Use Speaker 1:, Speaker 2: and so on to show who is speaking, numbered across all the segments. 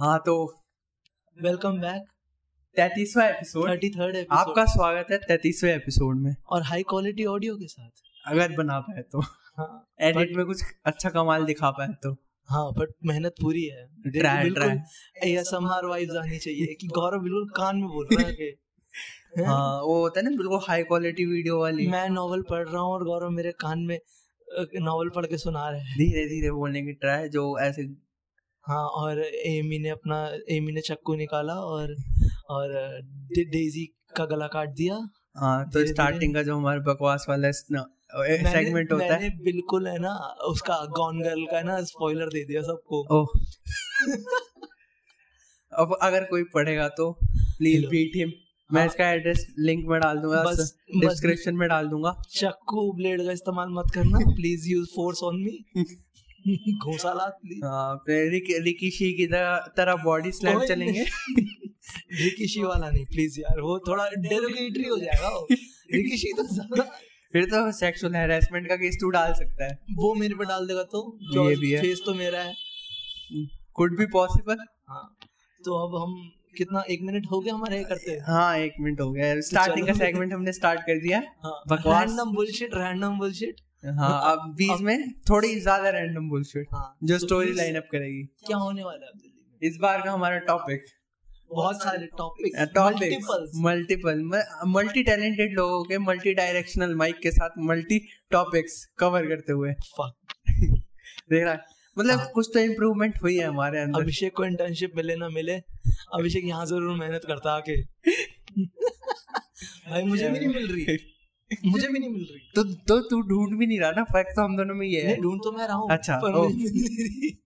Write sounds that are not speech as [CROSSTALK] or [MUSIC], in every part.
Speaker 1: हाँ तो
Speaker 2: welcome back
Speaker 1: तैतीसवा एपिसोड
Speaker 2: थर्टी थर्ड
Speaker 1: आपका स्वागत है तैतीसवें एपिसोड में।
Speaker 2: और हाई क्वालिटी ऑडियो के साथ।
Speaker 1: अगर बना पाए तो।
Speaker 2: हाँ
Speaker 1: एडिट में कुछ अच्छा कमाल दिखा पाए तो।
Speaker 2: हाँ बट मेहनत पूरी है। देखो,
Speaker 1: ट्राई
Speaker 2: एएसएमआर वाइब्स आनी चाहिए कि गौरव बिल्कुल कान में बोल रहा है कि हाँ?
Speaker 1: वो होता है ना बिल्कुल हाई क्वालिटी वीडियो वाली।
Speaker 2: मैं नॉवल पढ़ रहा हूँ और गौरव मेरे कान में नॉवल पढ़ के सुना रहे हैं।
Speaker 1: धीरे धीरे बोलने की ट्राई जो ऐसे
Speaker 2: हाँ और एमी ने अपना एमी ने चक्कू निकाला और और डे- डेजी का गला काट दिया।
Speaker 1: हाँ तो स्टार्टिंग का जो हमारा बकवास वाला
Speaker 2: मैंने-
Speaker 1: सेगमेंट होता
Speaker 2: मैंने
Speaker 1: है
Speaker 2: बिल्कुल है ना उसका गॉन गर्ल का ना स्पॉइलर दे दिया सबको।
Speaker 1: ओह। अब अगर कोई पढ़ेगा तो प्लीज़। बीट हिम मैं
Speaker 2: हाँ।
Speaker 1: इसका एड्रेस लिंक में डाल दूँगा डिस्क्रिप्शन में डाल दूँगा।
Speaker 2: चक्कू ब्लेड का इस्तेमाल मत करना please use force on me [LAUGHS] please
Speaker 1: हाँ की तरह बॉडी स्लैम चलेंगे। [LAUGHS]
Speaker 2: रिकिशी वाला नहीं प्लीज़ यार वो थोड़ा डेरोगेटरी हो जाएगा रिकिशी तो ज़्यादा [LAUGHS]
Speaker 1: फिर तो सेक्सुअल हैरेसमेंट का केस तू डाल सकता है।
Speaker 2: वो मेरे पे डाल देगा तो
Speaker 1: ये भी है।
Speaker 2: फेस तो मेरा है।
Speaker 1: कुड बी पॉसिबल
Speaker 2: हाँ तो अब हम कितना एक मिनट हो गया हमारे करते हाँ
Speaker 1: एक मिनट हो गया। स्टार्टिंग का सेगमेंट हमने स्टार्ट कर दिया।
Speaker 2: हाँ
Speaker 1: बकवास।
Speaker 2: रैंडम बुलशिट रैंडम बुलशिट
Speaker 1: हाँ अब बीच में थोड़ी ज़्यादा रैंडम बुलशिट
Speaker 2: हाँ
Speaker 1: जो स्टोरी लाइन अप करेगी।
Speaker 2: क्या होने वाला है
Speaker 1: इस बार का हमारा टॉपिक
Speaker 2: बहुत सारे topic
Speaker 1: topic multiple multi talented लोगों के मल्टी डायरेक्शनल माइक के साथ मल्टी टॉपिक्स कवर करते हुए। [LAUGHS] देख रहा मतलब
Speaker 2: हाँ।
Speaker 1: कुछ तो इम्प्रूवमेंट हुई है हमारे अंदर।
Speaker 2: अभिषेक को इंटर्नशिप मिले ना मिले अभिषेक यहाँ ज़रूर मेहनत करता आके। [LAUGHS] भाई मुझे भी नहीं मिल रही। [LAUGHS] मुझे भी नहीं मिल रही।
Speaker 1: तो तो तू ढूंढ भी नहीं रहा ना? फ़र्क तो हम दोनों में ये है।
Speaker 2: ढूंढ तो मैं रहा हूँ
Speaker 1: अच्छा,
Speaker 2: पर
Speaker 1: ओ।
Speaker 2: मुझे मिल रही।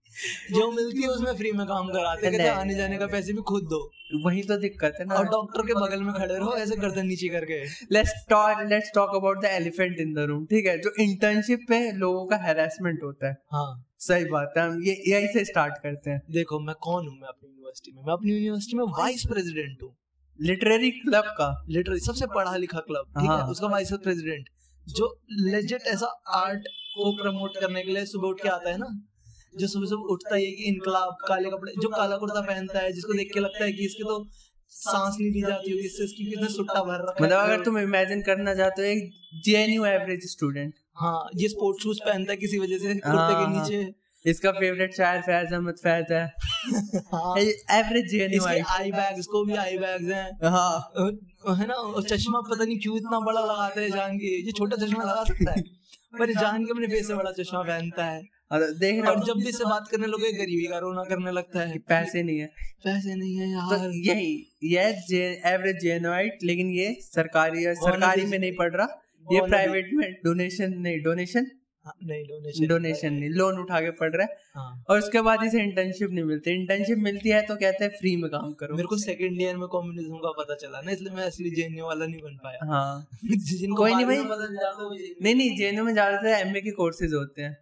Speaker 2: जो मिलती है उसमें फ्री में काम कराते कहते हैं, आने जाने का पैसे भी खुद दो।
Speaker 1: वही तो दिक्कत है ना।
Speaker 2: और डॉक्टर के बगल में खड़े रहो ऐसे गर्दन नीचे करके।
Speaker 1: Let's talk let's talk about the elephant in the room ठीक है? जो इंटर्नशिप पे लोगों का हैरेसमेंट होता है।
Speaker 2: हाँ।
Speaker 1: सही बात है हम ये यही से स्टार्ट करते हैं।
Speaker 2: देखो मैं कौन हूँ मैं अपनी यूनिवर्सिटी में? मैं अपनी यूनिवर्सिटी में वाइस प्रेसिडेंट हूँ।
Speaker 1: लिटरेरी क्लब का।
Speaker 2: लिटरली सबसे पढ़ा लिखा क्लब ठीक है?
Speaker 1: हाँ।
Speaker 2: उसका वाइस प्रेसिडेंट जो लेजिट ऐसा आर्ट को प्रमोट करने के लिए सुबह उठ के आता है ना? जो सुबह सुबह उठता है कि इनकलाब काले कपड़े जो काला कुर्ता पहनता है जिसको देख के लगता है कि इसके तो सांस नहीं ली जाती होगी इससे इसकी कितने सुट्टा भर रखा है।
Speaker 1: मतलब अगर तुम इमेजिन करना चाहते हो एक जेएनयू एवरेज स्टूडेंट
Speaker 2: हाँ ये स्पोर्ट शूज़ पहनता है किसी वजह से
Speaker 1: हाँ,
Speaker 2: कुर्ते के
Speaker 1: हाँ।
Speaker 2: नीचे।
Speaker 1: इसका फेवरेट शायर फैज अहमद फैज है।
Speaker 2: हाँ।
Speaker 1: एवरेज जेएनयू
Speaker 2: इसके आई बैग्स को भी आई बैग्स हैं।
Speaker 1: हाँ।
Speaker 2: है ना और चश्मा पता नहीं क्यों इतना बड़ा लगाता है जान के। ये छोटा चश्मा लगा सकता है? पर जान के अपने फेस से बड़ा चश्मा पहनता है।
Speaker 1: और देख रहा
Speaker 2: और जब भी इससे बात करने लोगे गरीबी का रोना करने लगता है।
Speaker 1: पैसे नहीं है।
Speaker 2: पैसे नहीं है यार।
Speaker 1: तो यही ये एवरेज जेएनयूआइट लेकिन ये सरकारी सरकारी में नहीं पढ़ रहा। ये प्राइवेट में डोनेशन नहीं डोनेशन
Speaker 2: हाँ, नहीं डोनेशन
Speaker 1: डोनेशन नहीं लोन उठा के पढ़ रहा है।
Speaker 2: हाँ।
Speaker 1: और उसके बाद इसे इंटर्नशिप नहीं मिलती। इंटर्नशिप मिलती है तो कहते हैं फ्री में काम करो।
Speaker 2: मेरे को सेकंड ईयर में कम्युनिज्म का पता चला ना इसलिए मैं असली जेएनयू वाला नहीं बन पाया।
Speaker 1: हाँ। कोई नहीं भाई।
Speaker 2: तो
Speaker 1: नहीं नहीं जेएनयू में ज़्यादातर एमए के कोर्सेज होते हैं।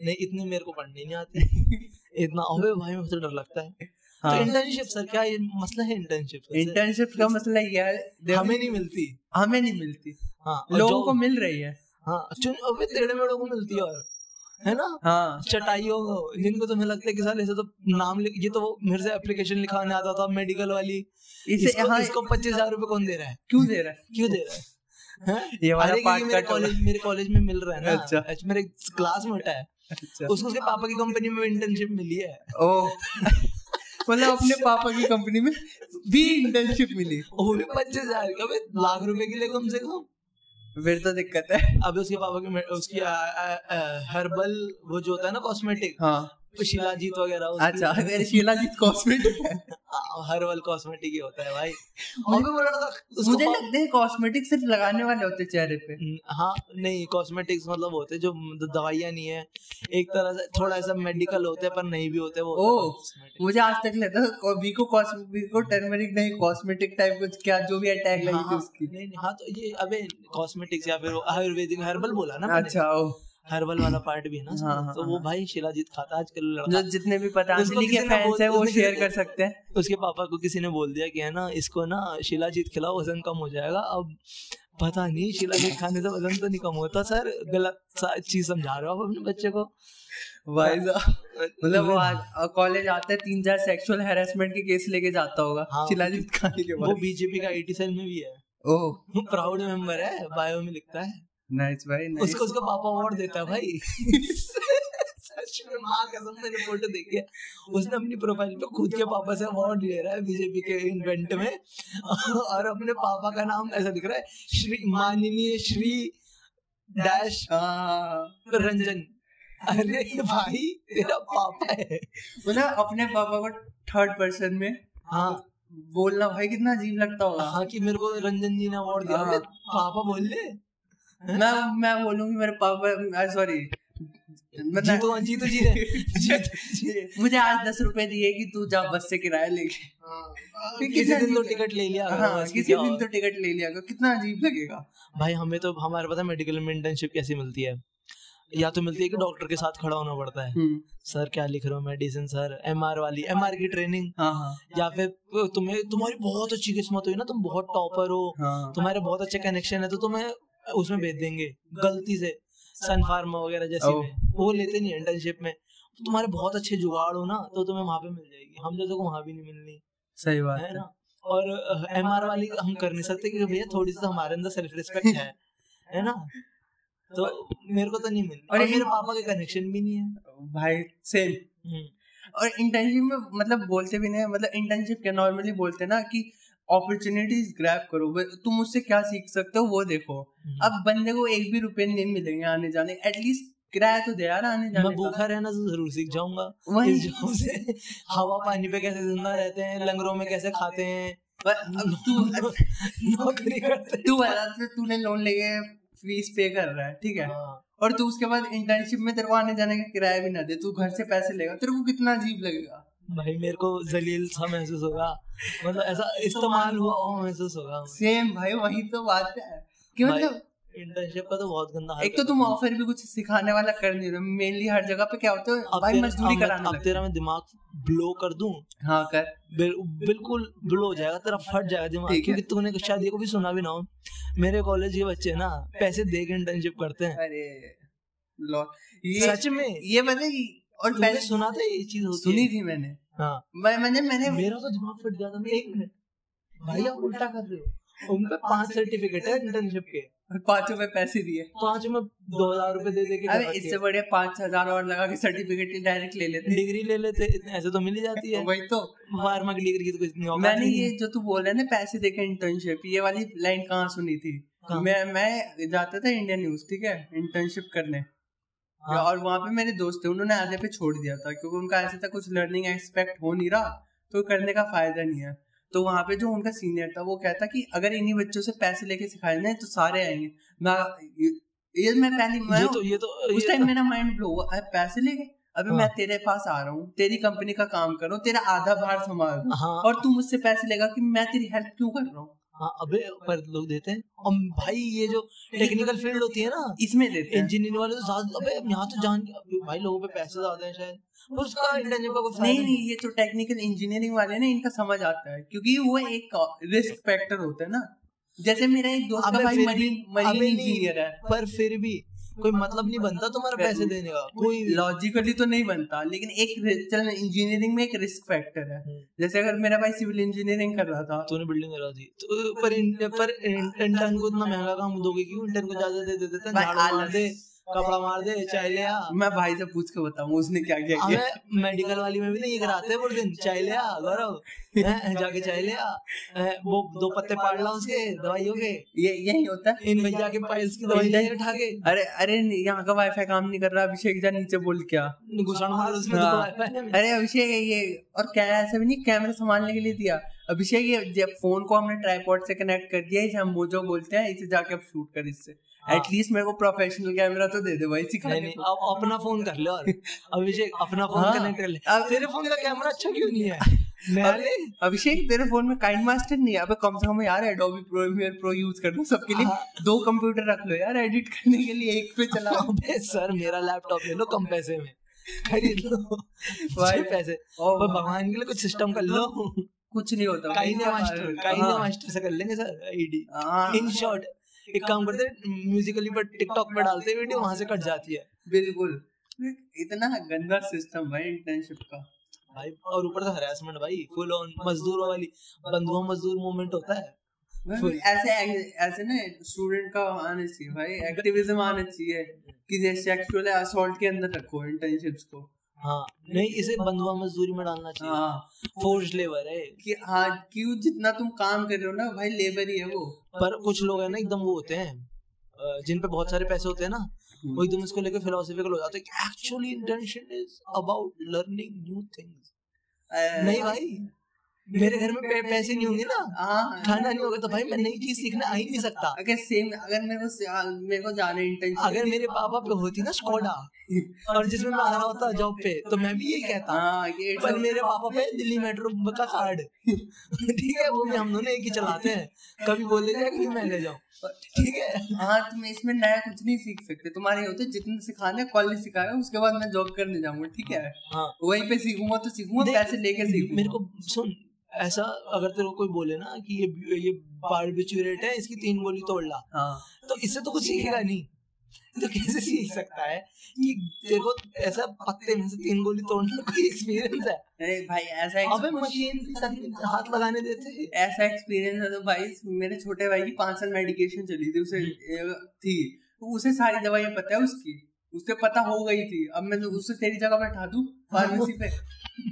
Speaker 2: नहीं इतनी मेरे को पढ़ने नहीं आती। [LAUGHS] इतना अबे भाई मुझे डर लगता है। तो
Speaker 1: हाँ।
Speaker 2: इंटर्नशिप सर क्या ये मसला है इंटर्नशिप
Speaker 1: इंटर्नशिप का मसला ये है
Speaker 2: हमें नहीं मिलती।
Speaker 1: हमें नहीं मिलती।
Speaker 2: हाँ
Speaker 1: लोगों को मिल रही है।
Speaker 2: हाँ अबे टेढ़े मेढ़ों को मिलती है और है ना?
Speaker 1: हाँ।
Speaker 2: चटाइयों को जिनको तुम्हें लगता है कि साले ऐसे तो नाम लिख ये तो वो मेरे से एप्लीकेशन लिखाने आता था मेडिकल वाली।
Speaker 1: इसे
Speaker 2: इसको
Speaker 1: हाँ
Speaker 2: इसको पच्चीस हज़ार रुपए कौन दे रहा है?
Speaker 1: क्यों दे रहा है?
Speaker 2: क्यों दे रहा है? हैं?
Speaker 1: ये वाला
Speaker 2: क्योंकि मेरे कॉलेज मेरे कॉलेज में मिल रहा है ना।
Speaker 1: अच्छा।
Speaker 2: अच्छा मेरे क्लासमेट है।
Speaker 1: अच्छा।
Speaker 2: उसको उसके पापा की कंपनी में इंटर्नशिप मिली है।
Speaker 1: ओ। मतलब अपने [LAUGHS] पापा की कंपनी में भी इंटर्नशिप मिली।
Speaker 2: वो भी पच्चीस हज़ार लाख रुपए के लिए कम से कम।
Speaker 1: फिर तो दिक्कत है।
Speaker 2: अभी उसके पापा की उसकी हर्बल वो जो होता है ना कॉस्मेटिक
Speaker 1: हाँ।
Speaker 2: शिलाजीत वगैरह
Speaker 1: अच्छा [LAUGHS] अगर शिलाजीत कॉस्मेटिक है।
Speaker 2: हर्बल कॉस्मेटिक ही होता है भाई। [LAUGHS] और भी बोला था
Speaker 1: मुझे लगता है कॉस्मेटिक सिर्फ़ लगाने वाले होते हैं चेहरे पे।
Speaker 2: हाँ नहीं कॉस्मेटिक्स मतलब होते हैं जो दवाइयाँ नहीं है। एक तरह से थोड़ा ऐसा मेडिकल होते हैं पर नहीं भी होते वो
Speaker 1: ओ मुझे आज तक लगता वीको वीको टर्मरिक नहीं कॉस्मेटिक टाइप कुछ क्या जो भी अटैक लगी
Speaker 2: हाँ,
Speaker 1: थी
Speaker 2: हाँ,
Speaker 1: उसकी।
Speaker 2: नहीं नहीं हाँ तो ये अबे कॉस्मेटिक्स या फिर आयुर्वेदिक हर्बल बोला ना
Speaker 1: अच्छा
Speaker 2: हर्बल वाला पार्ट भी है ना।
Speaker 1: हाँ, हाँ,
Speaker 2: तो वो
Speaker 1: हाँ।
Speaker 2: भाई शिलाजीत खाता आजकल
Speaker 1: जो
Speaker 2: लड़का
Speaker 1: जितने भी पतंजलि के फैंस है वो शेयर कर सकते हैं।
Speaker 2: उसके पापा को किसी ने बोल दिया कि है ना इसको ना शिलाजीत खिलाओ वज़न कम हो जाएगा। अब पता नहीं शिलाजीत खाने से वज़न तो नहीं कम होता सर। गलत चीज़ समझा रहे हो आप अपने बच्चे को।
Speaker 1: भाई मतलब वो आज कॉलेज आता है तीन चार सेक्सुअल हैरेसमेंट के केस लेके जाता होगा
Speaker 2: हाँ।
Speaker 1: शिलाजीत खाने के बाद।
Speaker 2: वो बीजेपी का आईटी सेल में भी है।
Speaker 1: ओह। [LAUGHS]
Speaker 2: प्राउड मेंबर है बायो में लिखता है।
Speaker 1: नाइस भाई नाइस
Speaker 2: उसको उसका पापा अवार्ड देता है भाई। सच में माँ कसम मैंने फ़ोटो देखी है उसने अपनी प्रोफ़ाइल पे खुद के पापा से अवार्ड ले रहा है बीजेपी के इवेंट में। और अपने पापा का नाम ऐसा दिख रहा है श्री माननीय श्री डैश
Speaker 1: हाँ
Speaker 2: रंजन। अरे भाई तेरा पापा है।
Speaker 1: मतलब अपने पापा को थर्ड पर्सन में
Speaker 2: हाँ।
Speaker 1: बोलना भाई कितना अजीब लगता होगा।
Speaker 2: हाँ कि मेरे को रंजन जी ने अवार्ड दिया।
Speaker 1: हाँ।
Speaker 2: पापा बोल ले [LAUGHS]
Speaker 1: मैं मैं बोलूँगी मेरे पापा सॉरी
Speaker 2: जीतो जीतो जी [LAUGHS] जीतो
Speaker 1: मुझे आज दस रुपए दिए कि तू जा बस से किराया लेके।
Speaker 2: किसी दिन तो टिकट ले लिया
Speaker 1: हाँ किसी दिन तो टिकट ले लिया कितना अजीब लगेगा।
Speaker 2: भाई हमें तो हमारे पता मेडिकल में इंटर्नशिप कैसी मिलती है? या तो मिलती है कि डॉक्टर के साथ खड़ा होना पड़ता है।
Speaker 1: हम्म,
Speaker 2: सर क्या लिख रहे हो? मेडिसिन सर एम आर वाली एम आर की ट्रेनिंग
Speaker 1: हाँ हाँ।
Speaker 2: या फिर तुम्हें तुम्हारी बहुत अच्छी किस्मत हुई ना तुम बहुत टॉपर हो।
Speaker 1: हाँ।
Speaker 2: तुम्हारे बहुत अच्छे कनेक्शन है तो तुम्हें उसमें भेज देंगे। गलती से। सन फार्मा वगैरह जैसे में। वो लेते नहीं इंटर्नशिप में। तो तुम्हारे बहुत अच्छे जुगाड़ हो ना तो तुम्हें वहाँ पे मिल जाएगी। हम जैसे को वहाँ भी नहीं मिलनी।
Speaker 1: सही बात
Speaker 2: है ना? और एम आर वाली हम कर नहीं सकते क्योंकि भैया थोड़ी सी तो हमारे अंदर सेल्फ रिस्पेक्ट है। है ना? तो मेरे को तो नहीं मिली
Speaker 1: और
Speaker 2: और मेरे पापा के कनेक्शन भी नहीं है।
Speaker 1: भाई सेम
Speaker 2: हम्म,
Speaker 1: और इंटर्नशिप में मतलब बोलते भी नहीं है, मतलब इंटर्नशिप क्या नॉर्मली बोलते हैं ना कि अपॉर्चुनिटीज़ ग्रैप करो। तुम उससे क्या सीख सकते हो वो देखो।
Speaker 2: हम्म।
Speaker 1: अब बंदे को एक भी रुपए नहीं मिलेंगे आने जाने एटलीस्ट किराया तो दे यार आने जाने
Speaker 2: मैं भूखा रहना तो ज़रूर सीख जाऊँगा।
Speaker 1: वही।
Speaker 2: से हवा पानी पे कैसे ज़िंदा रहते हैं लंगरों में कैसे खाते हैं।
Speaker 1: तू [LAUGHS] तू तो तूने लोन लेके फ़ीस पे कर रहा है ठीक है?
Speaker 2: हाँ,
Speaker 1: और तू उसके बाद इंटर्नशिप में तेरे को आने जाने का किराया भी ना दे। तू घर से पैसे लेगा तेरे को कितना अजीब लगेगा।
Speaker 2: भाई मेरे को जलील सा महसूस होगा। मतलब ऐसा [LAUGHS] इस्तेमाल हुआ हुआ महसूस होगा
Speaker 1: सेम भाई वही तो बात है। कि मतलब
Speaker 2: इंटर्नशिप का तो बहुत गंदा
Speaker 1: एक तो तुम ऑफ़र भी कुछ सिखाने वाला कर नहीं रहे मेनली हर जगह पे क्या होता है
Speaker 2: अब
Speaker 1: भाई मजदूरी
Speaker 2: मैं- अब तेरा मैं दिमाग ब्लो कर दूँ?
Speaker 1: हाँ कर।
Speaker 2: बिल, बिल्कुल ब्लो हो जाएगा तेरा फट जाएगा दिमाग। क्योंकि तूने शायद ये को भी सुना भी ना हो। मेरे कॉलेज के बच्चे ना पैसे दे के इंटर्नशिप करते हैं।
Speaker 1: अरे लॉ ये
Speaker 2: सच में?
Speaker 1: ये मैंने और मैंने
Speaker 2: सुना था ये चीज़ होती
Speaker 1: सुनी थी मैंने।
Speaker 2: हाँ।
Speaker 1: मैं मैंने मैंने
Speaker 2: मेरा तो दिमाग फट गया था मैं एक मिनट भाई आप उल्टा कर रहे हो। उन पे पाँच सर्टिफिकेट है इंटर्नशिप के।
Speaker 1: और पाँचों पे पैसे दिए।
Speaker 2: पाँच में दो हज़ार रुपए दे दे के
Speaker 1: अबे इससे बढ़िया पाँच हज़ार और लगा के सर्टिफिकेट डायरेक्ट ले लेते।
Speaker 2: डिग्री ले लेते ऐसे तो मिल ही जाती है। [LAUGHS]
Speaker 1: वही तो।
Speaker 2: फार्मा की डिग्री की तो कुछ नहीं औकात
Speaker 1: मैंने ये जो तू बोल रहा है ना पैसे देके इंटर्नशिप ये वाली लाइन कहाँ सुनी थी? मैं मैं जाता था इंडियन न्यूज़ ठीक है? इंटर्नशिप करने।
Speaker 2: हाँ।
Speaker 1: और वहाँ पे मेरे दोस्त थे उन्होंने आधे पे छोड़ दिया था क्योंकि उनका ऐसा था कुछ लर्निंग एक्सपेक्ट हो नहीं रहा तो करने का फ़ायदा नहीं है तो वहाँ पे जो उनका सीनियर था वो कहता कि अगर इन्हीं बच्चों से पैसे लेके सिखाए जाए तो सारे आएँगे मैं ये मैं पहली मैं
Speaker 2: ये तो ये तो
Speaker 1: उस टाइम मेरा माइंड ब्लो हुआ पैसे लेके अबे
Speaker 2: हाँ।
Speaker 1: मैं तेरे पास आ रहा हूँ तेरी कंपनी का काम कर रहा हूँ तेरा आधा भार संभाल रहा हाँ और तू मुझसे पैसे लेगा कि मैं तेरी हेल्प क्यों कर रहा हूँ
Speaker 2: हाँ अबे पर लोग देते हैं। और भाई ये जो टेक्निकल फ़ील्ड होती है ना
Speaker 1: इसमें देते हैं।
Speaker 2: इंजीनियरिंग वाले तो ज़्यादा अबे यहाँ तो जान भाई लोगों पे पैसे ज़्यादा है शायद। पर उसका इंटर्नशिप का कुछ
Speaker 1: नहीं नहीं ये जो टेक्निकल इंजीनियरिंग वाले हैं ना इनका समझ आता है क्योंकि वो एक रिस्क फैक्टर होता है ना। जैसे मेरा एक दोस्त का भाई मरीन मरीन इंजीनियर है।
Speaker 2: पर फिर भी कोई मतलब नहीं बनता तुम्हारा पैसे देने का? कोई
Speaker 1: लॉजिकली तो नहीं बनता लेकिन एक चल इंजीनियरिंग में एक रिस्क फैक्टर है।
Speaker 2: हम्म।
Speaker 1: जैसे अगर मेरा भाई सिविल इंजीनियरिंग कर रहा था।
Speaker 2: तूने बिल्डिंग करा दी। तो पर पर इंटर्न को इतना महँगा काम दोगे क्यों इंटर्न को ज़्यादा दे देते कपड़ा मार दे चाय ले आ।
Speaker 1: मैं भाई से पूछ के बताऊँगा उसने क्या क्या किया?
Speaker 2: मेडिकल वाली में भी नहीं कराते हैं पूरे दिन चाय ले आ गौरव। जाके चाय ले आ। वो दो पत्ते पाड़ ला उसके दवाइयों के।
Speaker 1: ये यही होता है।
Speaker 2: इन भैया के पाइल्स की दवाई उठा के।
Speaker 1: अरे अरे यहाँ का वाईफाई काम नहीं कर रहा अभिषेक जा नीचे बोल क्या?
Speaker 2: घुसड़ मार उसमें
Speaker 1: हाँ।
Speaker 2: तो में।
Speaker 1: अरे अभिषेक ये और क्या ऐसे भी नहीं कैमरा संभालने के लिए दिया। अभिषेक ये जब फ़ोन को हमने ट्राईपॉड से कनेक्ट कर दिया इसे हम मोजो बोलते हैं इसे जाके अब शूट कर इससे।
Speaker 2: हाँ।
Speaker 1: एटलीस्ट मेरे को प्रोफेशनल कैमरा तो दे दे भाई
Speaker 2: नहीं
Speaker 1: सिखाने
Speaker 2: नहीं
Speaker 1: को
Speaker 2: अब अपना फ़ोन कर ले और [LAUGHS] अभिषेक अपना फ़ोन
Speaker 1: हाँ।
Speaker 2: कनेक्ट कर ले।
Speaker 1: अब-
Speaker 2: तेरे फ़ोन का कैमरा अच्छा क्यों नहीं है? [LAUGHS]
Speaker 1: अभिषेक तेरे फ़ोन में काइंड मास्टर नहीं है। अबे कम से कम यार एडोबी प्रीमियर प्रो यूज़ कर लो सबके लिए।
Speaker 2: हाँ।
Speaker 1: दो कंप्यूटर रख लो यार एडिट करने के लिए एक पे चला। [LAUGHS]
Speaker 2: अबे सर मेरा लैपटॉप ले लो कम पैसे में। खरीद लो।
Speaker 1: भाई।
Speaker 2: पैसे। और भगवान के लिए कुछ सिस्टम कर लो।
Speaker 1: कुछ नहीं होता।
Speaker 2: काइंडे मास्टर काइंडे
Speaker 1: हाँ।
Speaker 2: मास्टर से कर लेंगे सर आईडी
Speaker 1: हाँ।
Speaker 2: इन शॉर्ट एक काम करते म्यूजिकली पर टिकटॉक पे डालते वीडियो वहाँ से कट जाती है।
Speaker 1: बिल्कुल। इतना गंदा सिस्टम भाई इंटर्नशिप का।
Speaker 2: भाई और ऊपर से हरासमेंट भाई फुल ऑन मजदूरों वाली बंधुआ मजदूर मूवमेंट होता है।
Speaker 1: ऐसे ऐसे ना स्टूडेंट का आना चाहिए भाई एक्टिविज्म आना चाहिए कि जैसे सेक्सुअल असॉल्ट के अंदर रखो इंटर्नशिप्स को।
Speaker 2: हाँ नहीं इसे बंधुआ मजदूरी में डालना चाहिए।
Speaker 1: हाँ।
Speaker 2: फोर्स लेबर है।
Speaker 1: कि हाँ क्यों जितना तुम काम कर रहे हो ना भाई लेबर ही है वो।
Speaker 2: पर कुछ लोग है ना एकदम वो होते हैं जिन पे बहुत सारे पैसे होते हैं ना वो एकदम इसको लेकर फिलोसफिकल हो जाते हैं actually intention is about learning new things नहीं भाई। मेरे घर में पै- पैसे नहीं होंगे ना।
Speaker 1: हाँ
Speaker 2: खाना नहीं होगा तो भाई मैं नई चीज़ सीखना आ ही नहीं सकता।
Speaker 1: अगर सेम अगर मेरे को से- मेरे को जाना इंटर्नशिप
Speaker 2: अगर मेरे पापा पे होती ना स्कोडा और जिसमें मैं आ रहा होता जॉब पे तो मैं भी यही कहता।
Speaker 1: हाँ ये
Speaker 2: पर मेरे पापा पे दिल्ली मेट्रो का कार्ड [LAUGHS] ठीक है वो भी हम दोनों एक ही चलाते हैं। कभी बोले जाए कभी मैं ले जाऊँ। ठीक है।
Speaker 1: हाँ तुम इसमें नया कुछ नहीं सीख सकते। तुम्हारे ये होते जितना सिखाना है कॉलेज सिखाएगा उसके बाद मैं जॉब करने जाऊँगा ठीक है?
Speaker 2: हाँ।
Speaker 1: वहीं पे सीखूँगा तो सीखूँगा पैसे लेके सीखूँगा।
Speaker 2: मेरे को सुन ऐसा अगर तेरे को कोई बोले ना कि ये ये बारबिचुरेट है इसकी तीन गोली तोड़ ला।
Speaker 1: हाँ।
Speaker 2: तो इससे तो कुछ सीखेगा नहीं। तो कैसे सीख सकता है कि तेरे को ऐसा पत्ते में से तीन गोली तोड़ने का कोई एक्सपीरियंस है?
Speaker 1: अरे भाई ऐसा
Speaker 2: अबे मशीन हाथ लगाने देते हैं।
Speaker 1: ऐसा एक्सपीरियंस है तो भाई मेरे छोटे भाई की पाँच साल मेडिकेशन चली थी उसे
Speaker 2: हम्म।
Speaker 1: थी। तो उसे सारी दवाइयाँ पता है उसकी? उसके पता हो गई थी। अब मैं तो उससे तेरी जगह बैठा दूँ फार्मेसी पे।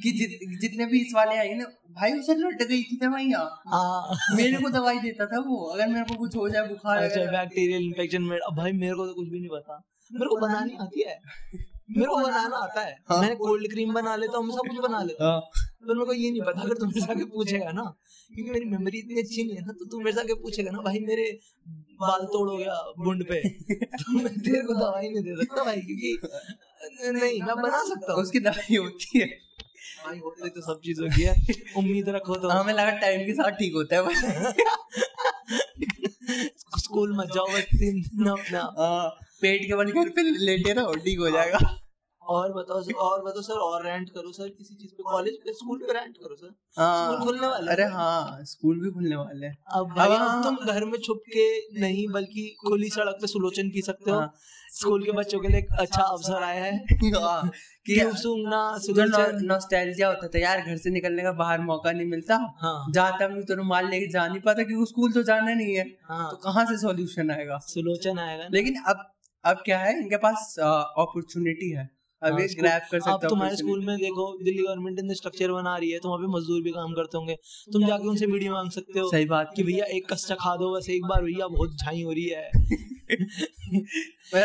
Speaker 1: कि जित, जितने भी इस वाले आए ना भाई उसे लट गई थी दवाइयाँ मेरे को दवाई देता था वो अगर मेरे को कुछ हो जाए बुखार
Speaker 2: अच्छा बैक्टीरियल इन्फेक्शन में भाई मेरे को तो कुछ भी नहीं पता। मेरे को बनानी आती है। मेरे को बनाना आता है।
Speaker 1: हाँ।
Speaker 2: मैं कोल्ड क्रीम बना लेता हूँ सब कुछ बना लेता हूँ।
Speaker 1: हाँ।
Speaker 2: तो मेरे को ये नहीं पता अगर तुम मेरे से आके पूछेगा ना क्योंकि मेरी मेमोरी इतनी अच्छी नहीं है ना तो तू मेरे से आके पूछेगा ना भाई मेरे बाल तोड़ हो गया बुंड पे। [LAUGHS] तो मैं तेरे को दवाई नहीं दे सकता भाई क्योंकि नहीं मैं बना सकता हूँ।
Speaker 1: उसकी दवाई होती है।
Speaker 2: भाई होते तो सब चीज़ होगी है [LAUGHS] उम्मीद रखो तो।
Speaker 1: हमें लगा टाइम के साथ ठीक होता है बस।
Speaker 2: स्कूल मत जाओ बस तीन दिन अपना।
Speaker 1: हाँ, पेट के बल घर पे लेटे रहो ठीक हो जाएगा।
Speaker 2: और बताओ सर और बताओ सर और रेंट करो सर किसी चीज़ पे? कॉलेज पे स्कूल पे रेंट करो सर।
Speaker 1: हाँ।
Speaker 2: स्कूल खुलने वाले
Speaker 1: अरे हाँ स्कूल भी खुलने वाले हैं।
Speaker 2: अब भाई
Speaker 1: अब हाँ।
Speaker 2: तुम घर में छुप के नहीं बल्कि खुली सड़क पे सुलोचन पी सकते हो।
Speaker 1: हाँ।
Speaker 2: स्कूल के बच्चों के लिए एक अच्छा अवसर आया है। [LAUGHS]
Speaker 1: हाँ, कि
Speaker 2: सूंघना
Speaker 1: नॉस्टैल्जिया होता था यार घर से निकलने का बाहर मौका नहीं मिलता।
Speaker 2: हाँ।
Speaker 1: जाता हूँ तो रुमाल लेके जा नहीं पाता क्योंकि स्कूल तो जाना नहीं है।
Speaker 2: हाँ।
Speaker 1: तो कहाँ से सॉल्यूशन आएगा?
Speaker 2: सुलोचन आएगा
Speaker 1: लेकिन अब अब क्या है इनके पास अपॉर्चुनिटी है। अब
Speaker 2: हाँ,
Speaker 1: ग्रैब कर
Speaker 2: अब
Speaker 1: सकते
Speaker 2: तुम्हारे स्कूल में देखो दिल्ली गवर्नमेंट ने स्ट्रक्चर बना रही है तो वहाँ पे मजदूर भी काम करते होंगे। तुम जाके उनसे वीडियो मांग सकते हो।
Speaker 1: सही बात।
Speaker 2: कि भैया एक कच्चा खा दो बस एक बार भैया बहुत झाई हो रही है।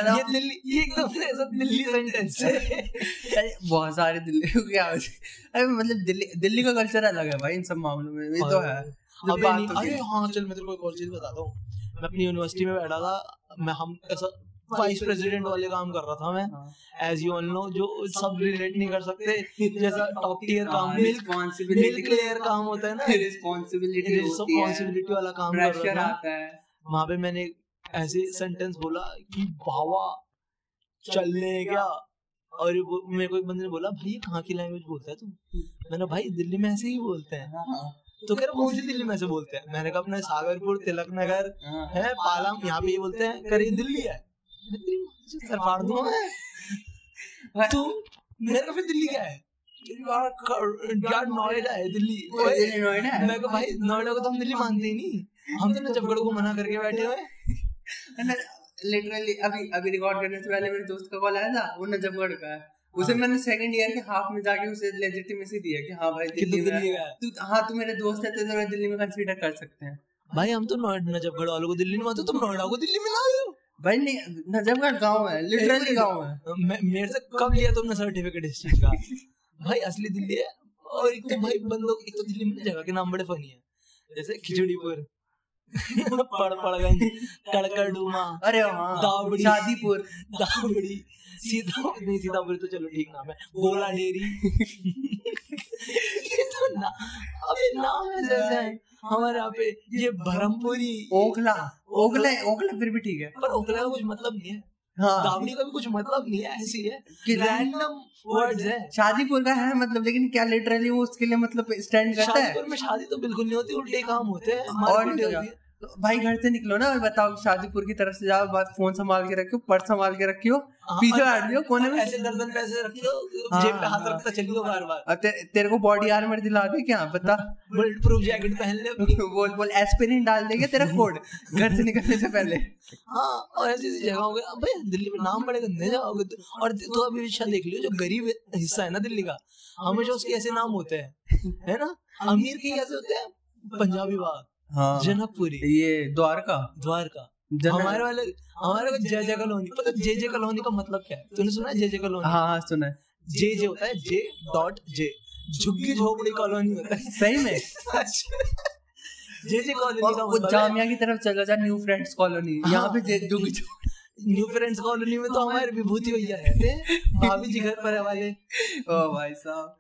Speaker 2: ये दिल्ली ये एकदम से ऐसा दिल्ली सेंटेंस है।
Speaker 1: बहुत सारे दिल्ली क्या अरे मतलब दिल्ली दिल्ली का कल्चर अलग है भाई इन सब मामलों में। ये तो है। जब
Speaker 2: अबे नहीं अरे
Speaker 1: है।
Speaker 2: हाँ चल मैं तेरे को एक और चीज़ बताता हूँ। मैं अपनी यूनिवर्सिटी में बैठा था मैं हम ऐसा वाइस प्रेसिडेंट वाले काम कर रहा था मैं।
Speaker 1: हाँ।
Speaker 2: एज यू ऑल नो जो सब रिलेट नहीं कर सकते जैसा टॉप टियर काम मिल्क
Speaker 1: रिस्पॉन्सिबिलिटी
Speaker 2: लेयर काम होता है ना।
Speaker 1: रिस्पॉन्सिबिलिटी
Speaker 2: रिस्पॉन्सिबिलिटी वाला काम कर रहा था। वहाँ पे मैंने ऐसे सेंटेंस बोला कि भावा चलने क्या? और मेरे को एक बंदे ने बोला भाई ये कहाँ की लैंग्वेज बोलता है तू? मैंने भाई दिल्ली में ऐसे ही बोलते हैं।
Speaker 1: हाँ,
Speaker 2: तो कह रहा कौन सी दिल्ली में ऐसे बोलते हैं? मैंने कहा अपने सागरपुर तिलक नगर
Speaker 1: हाँ।
Speaker 2: है। पालम यहाँ पे ये बोलते हैं कर ये दिल्ली है। सर फाड़ दूँगा मैं मेरे को फिर दिल्ली क्या है। यार नोएडा है दिल्ली।
Speaker 1: नोएडा
Speaker 2: मैं कहा भाई नोएडा को तो हम दिल्ली मानते ही नहीं। हम तो नजफगढ़ को मना करके बैठे हुए
Speaker 1: लिटरली [LAUGHS] अभी अभी रिकॉर्ड करने से पहले मेरे दोस्त का कॉल आया था वो नजफगढ़ का है। उसे मैंने सेकंड ईयर के हाफ़ में जाके उसे लेजिटिमेसी दी है कि हाँ भाई दिल्ली
Speaker 2: दिल्ली
Speaker 1: में तू हाँ तू मेरे दोस्त है तो दिल्ली में कंसीडर कर सकते हैं।
Speaker 2: भाई हम तो नोएडा नजफगढ़ वालों को दिल्ली में मानते तुम नोएडा को दिल्ली में ला हो
Speaker 1: भाई नहीं नजफगढ़ गाँव है लिटरली गाँव है।
Speaker 2: मेरे से कब लिया तुमने सर्टिफिकेट इस चीज़ का? भाई असली दिल्ली है और एक तो भाई बंदों एक तो दिल्ली में जगह के नाम बड़े फनी है। जैसे खिचड़ीपुर। पड़पड़गंज कड़कड़डूमा
Speaker 1: अरे हाँ
Speaker 2: दावड़ी।
Speaker 1: शादीपुर।
Speaker 2: दावड़ी सीता नहीं सीतापुर तो चलो ठीक नाम है। गोला डेरी। ये तो ना अबे नाम ऐसे ऐसे हैं हमारे यहाँ पे ये भरमपुरी
Speaker 1: ओखला। ओखला ओगला फिर भी ठीक है।
Speaker 2: पर ओगला का कुछ मतलब नहीं है।
Speaker 1: हाँ।
Speaker 2: का भी कुछ मतलब नहीं है ऐसी है
Speaker 1: कि
Speaker 2: रैंडम वर्ड्स है।
Speaker 1: शादीपुर का है मतलब लेकिन क्या लिटरली वो उसके लिए मतलब स्टैंड करता है?
Speaker 2: शादीपुर में शादी तो बिल्कुल नहीं होती उल्टे काम होते हैं
Speaker 1: और तो तो भाई घर से निकलो ना और बताओ शादीपुर की तरफ़ से जाओ फ़ोन संभाल के रखियो पर्स संभाल के रखियो
Speaker 2: हाँ,
Speaker 1: पीछे हट दियो कोने में।
Speaker 2: ऐसे गर्दन पे ऐसे रखियो जेब पे हाथ। रखता चलियो बार बार।
Speaker 1: ते, तेरे को बॉडी आर्मर दिला दे क्या? बता।
Speaker 2: बुलेट प्रूफ जैकेट पहन ले [LAUGHS]
Speaker 1: बोल बोल एस्पिरिन डाल देंगे तेरा कोड घर से निकलने से पहले।
Speaker 2: हाँ और ऐसी ऐसी जगह हो अबे दिल्ली में नाम बड़े गंदे जाओगे तो और तो अभी विषय देख लियो जो गरीब हिस्सा है ना दिल्ली का हमेशा उसके ऐसे नाम होते हैं है ना? [LAUGHS] अमीर के कैसे होते हैं पंजाबी बाग।
Speaker 1: हाँ।
Speaker 2: जनकपुरी।
Speaker 1: ये द्वारका।
Speaker 2: द्वारका। हमारे वाले हमारे को जय जय कॉलोनी। पता जय जय कॉलोनी का मतलब क्या है? तूने सुना है जय जय कॉलोनी?
Speaker 1: हाँ हाँ सुना है।
Speaker 2: जे जे होता है जे डॉट जे। झुग्गी झोपड़ी कॉलोनी। होता है
Speaker 1: सही में?
Speaker 2: जे जे कॉलोनी का
Speaker 1: वो
Speaker 2: मतलब
Speaker 1: जामिया की तरफ़ चलो जा न्यू फ्रेंड्स कॉलोनी।
Speaker 2: हाँ।
Speaker 1: यहाँ पे जे- कुछ
Speaker 2: न्यू फ्रेंड्स कॉलोनी में तो हमारे विभूति भैया रहते हैं। [LAUGHS] भाभी जी घर पर है वाले।
Speaker 1: ओ भाई साहब।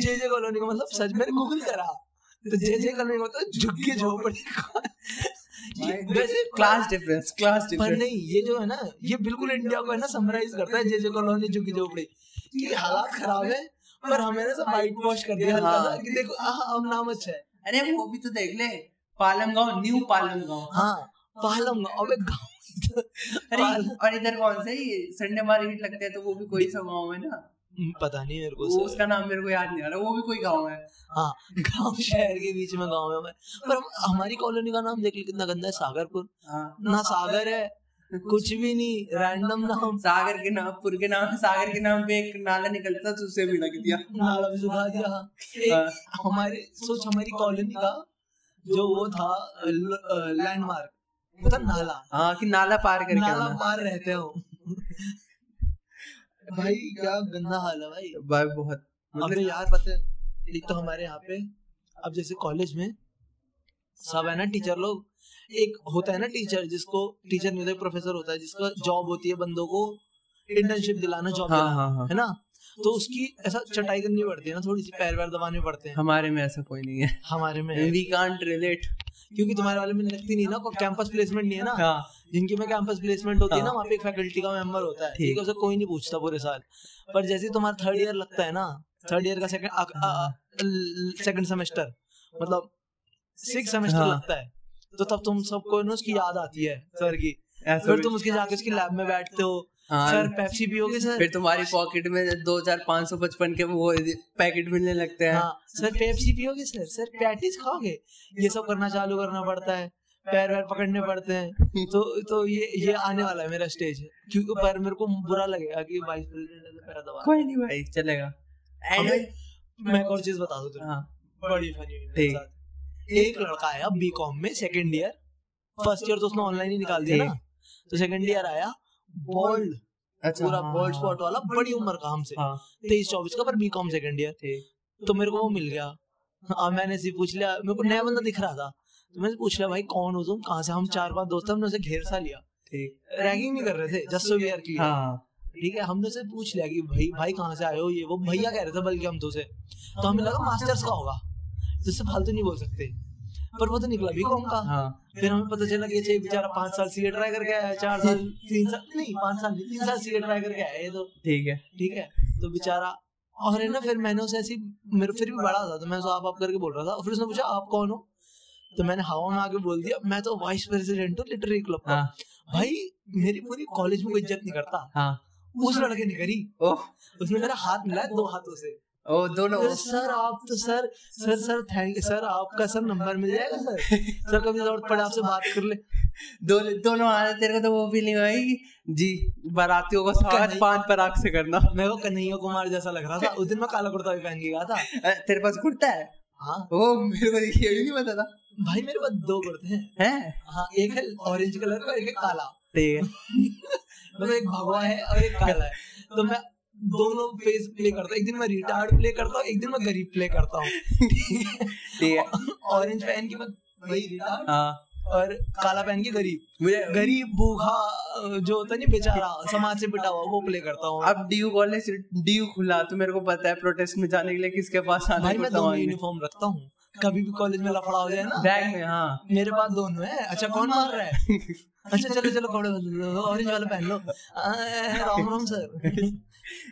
Speaker 2: जे जे कॉलोनी का मतलब सच मैंने गूगल करा। तो जे जे कॉलोनी का मतलब झुग्गी झोपड़ी [LAUGHS] ये वैसे
Speaker 1: क्लास डिफरेंस क्लास
Speaker 2: पर
Speaker 1: डिफरेंस
Speaker 2: नहीं ये जो है ना ये बिल्कुल इंडिया को है ना समराइज करता है जे जे कॉलोनी झुग्गी झोपड़ी कि हालात खराब है पर हमें ना सब वाइट वॉश कर दिया हल्का सा
Speaker 1: हाँ।
Speaker 2: कि देखो अब नाम अच्छा है।
Speaker 1: अरे वो भी तो देख ले पालम गाँव न्यू पालम गाँव
Speaker 2: हाँ पालम अबे गाँव
Speaker 1: अरे और इधर कौन सा है ये? संडे मार्केट लगता है तो वो भी कोई सा गाँव है ना?
Speaker 2: पता नहीं मेरे को
Speaker 1: वो उसका नाम मेरे को याद नहीं आ रहा वो भी कोई गाँव है।
Speaker 2: हाँ गाँव शहर के बीच में गाँव है पर हमारी कॉलोनी का नाम देख ली कितना गंदा है सागरपुर।
Speaker 1: हाँ।
Speaker 2: ना सागर है कुछ भी नहीं रैंडम [LAUGHS] नाम।
Speaker 1: सागर के नाम पुर के नाम सागर के नाम पे एक नाला निकलता तो उसे भी लग दिया।
Speaker 2: नाला भी सुखा दिया।
Speaker 1: हाँ।
Speaker 2: हमारे सोच हमारी कॉलोनी का जो वो था लैंडमार्क वो था नाला।
Speaker 1: हाँ कि नाला पार करके
Speaker 2: नाला पार रहते हो। भाई [LAUGHS] क्या गंदा हाल है भाई।
Speaker 1: भाई बहुत।
Speaker 2: अबे
Speaker 1: मतलब
Speaker 2: यार पता है एक तो हमारे यहाँ पे अब जैसे कॉलेज में सब है ना टीचर लोग? एक होता है ना टीचर जिसको टीचर नहीं होता प्रोफेसर होता है जिसका जॉब होती है बंदों को इंटर्नशिप दिलाना जॉब
Speaker 1: हाँ हाँ हाँ।
Speaker 2: है ना? तो उसकी ऐसा चटाई करनी पड़ती है ना थोड़ी सी पैर वैर दबाने पड़ते हैं।
Speaker 1: हमारे में ऐसा कोई नहीं है।
Speaker 2: हमारे में
Speaker 1: वी कांट रिलेट
Speaker 2: क्योंकि तुम्हारे वाले में लगती नहीं ना कैंपस प्लेसमेंट नहीं है ना।
Speaker 1: हाँ।
Speaker 2: जिनकी में कैंपस प्लेसमेंट होती है ना
Speaker 1: हाँ।
Speaker 2: वहाँ पे एक फैकल्टी का मेंबर होता है।
Speaker 1: ठीक।
Speaker 2: है उसे कोई नहीं पूछता पूरे साल। पर जैसे ही तुम्हारा थर्ड ईयर लगता है ना थर्ड ईयर का सेकंड सेकंड सेमेस्टर मतलब सिक्स सेमेस्टर
Speaker 1: हाँ।
Speaker 2: लगता है। तो तब तुम सबको ना उसकी याद आती है सर की। फिर तुम उसके जाके उसकी लैब में बैठते हाँ, सर पेप्सी पियोगे सर?
Speaker 1: फिर तुम्हारी पॉकेट में दो हज़ार पाँच सौ पचपन के वो पैकेट मिलने लगते हैं।
Speaker 2: हाँ सर पेप्सी पियोगे सर? सर पैटीज खाओगे? ये सब करना चालू करना पड़ता है। पैर वैर पकड़ने पड़ते हैं। तो तो ये ये आने वाला है मेरा स्टेज क्योंकि पर मेरे को बुरा लगेगा कि वाइस प्रेसिडेंट पैर दबा
Speaker 1: कोई नहीं भाई। चलेगा। एंड
Speaker 2: मैं एक और चीज़ बता दूँ
Speaker 1: हाँ।
Speaker 2: बड़ी फनी
Speaker 1: ठीक।
Speaker 2: एक लड़का आया बीकॉम में सेकंड ईयर फ़र्स्ट ईयर तो उसने ऑनलाइन ही निकाल दिया ना। तो सेकंड ईयर आया। बोल्ड
Speaker 1: अच्छा
Speaker 2: पूरा
Speaker 1: हाँ,
Speaker 2: बोल्ड
Speaker 1: हाँ,
Speaker 2: स्पॉट वाला बड़ी उम्र का हमसे।
Speaker 1: हाँ।
Speaker 2: तेईस चौबीस का पर बीकॉम सेकंड ईयर तो मेरे को वो मिल गया। अब मैंने ही पूछ लिया। मेरे को नया बंदा दिख रहा था। तो मैंने पूछ लिया भाई कौन हो तुम? कहाँ से? हम चार पाँच दोस्त हमने उसे घेर सा लिया। रैगिंग नहीं कर रहे थे just so we are clear
Speaker 1: हाँ।
Speaker 2: ठीक है हमने उसे पूछ लिया कि भाई भाई कहाँ से आए हो? ये वो भैया कह रहे थे बल्कि हम तो उसे तो हमें लगा मास्टर्स का होगा। जिससे फालतू नहीं बोल सकते। पर वो तो निकला भी कौन का।
Speaker 1: हाँ
Speaker 2: फिर हमें पता चला कि ये बेचारा पाँच साल सीए ट्राई करके आया है, चार साल तीन साल नहीं पाँच साल नहीं तीन साल सीए ट्राई करके आया ये तो।
Speaker 1: ठीक है।
Speaker 2: ठीक है तो बेचारा और है ना फिर मैंने उसे ऐसी मेरे फिर भी बड़ा था तो मैं उसे आप आप करके बोल रहा था और फिर उसने पूछा आप कौन हो? तो मैंने हवा में आके बोल दिया मैं तो वाइस प्रेसिडेंट हूँ लिटरेरी क्लब का।
Speaker 1: हाँ।
Speaker 2: भाई मेरी पूरी कॉलेज में कोई इज़्ज़त नहीं करता।
Speaker 1: हाँ।
Speaker 2: उस लड़के ने करी। उसने मेरा हाथ मिलाया दो हाथों से।
Speaker 1: ओ दोनों
Speaker 2: फिर सर आप तो sir sir sir thank you sir आपका सर नंबर मिल जाएगा सर? सर कभी ज़रूरत पड़े आपसे बात कर ले।
Speaker 1: दोनों दोनों आ रहे तेरे को तो वो फीलिंग आई कि जी बारातियों को स्वागत पान पराग से करना।
Speaker 2: मेरे को कन्हैया कुमार जैसा लग रहा था। उस दिन मैं काला कुर्ता भी पहन के गया था।
Speaker 1: तेरे पास कुर्ता है?
Speaker 2: हाँ।
Speaker 1: ओ मेरे को देखिए भी नहीं पता था।
Speaker 2: भाई मेरे पास दो कुर्ते हैं।
Speaker 1: हैं?
Speaker 2: हाँ एक है ऑरेंज कलर का एक है काला।
Speaker 1: ठीक है। [LAUGHS]
Speaker 2: मतलब एक भगवा है और एक काला है। तो मैं दोनों फ़ेज़ प्ले करता हूँ। एक दिन मैं रिटायर्ड प्ले करता हूँ एक दिन मैं गरीब प्ले करता हूँ। ऑरेंज पहन के मैं वही रिटार्ड और काला पहन के गरीब।
Speaker 1: मुझे
Speaker 2: गरीब भूखा जो होता नहीं बेचारा समाज से पिटा हुआ वो प्ले करता हूँ।
Speaker 1: अब डीयू कॉलेज डीयू खुला तो मेरे को पता है प्रोटेस्ट में जाने के लिए किसके पास आना
Speaker 2: मैं दोनों यूनिफॉर्म रखता हूँ। कभी भी कॉलेज में लफड़ा हो जाए ना
Speaker 1: बैग में हाँ।
Speaker 2: मेरे पास दोनों है। अच्छा कौन मार रहा है? [LAUGHS] अच्छा चलो चलो कपड़े ऑरेंज वाला पहन लो। राम राम सर।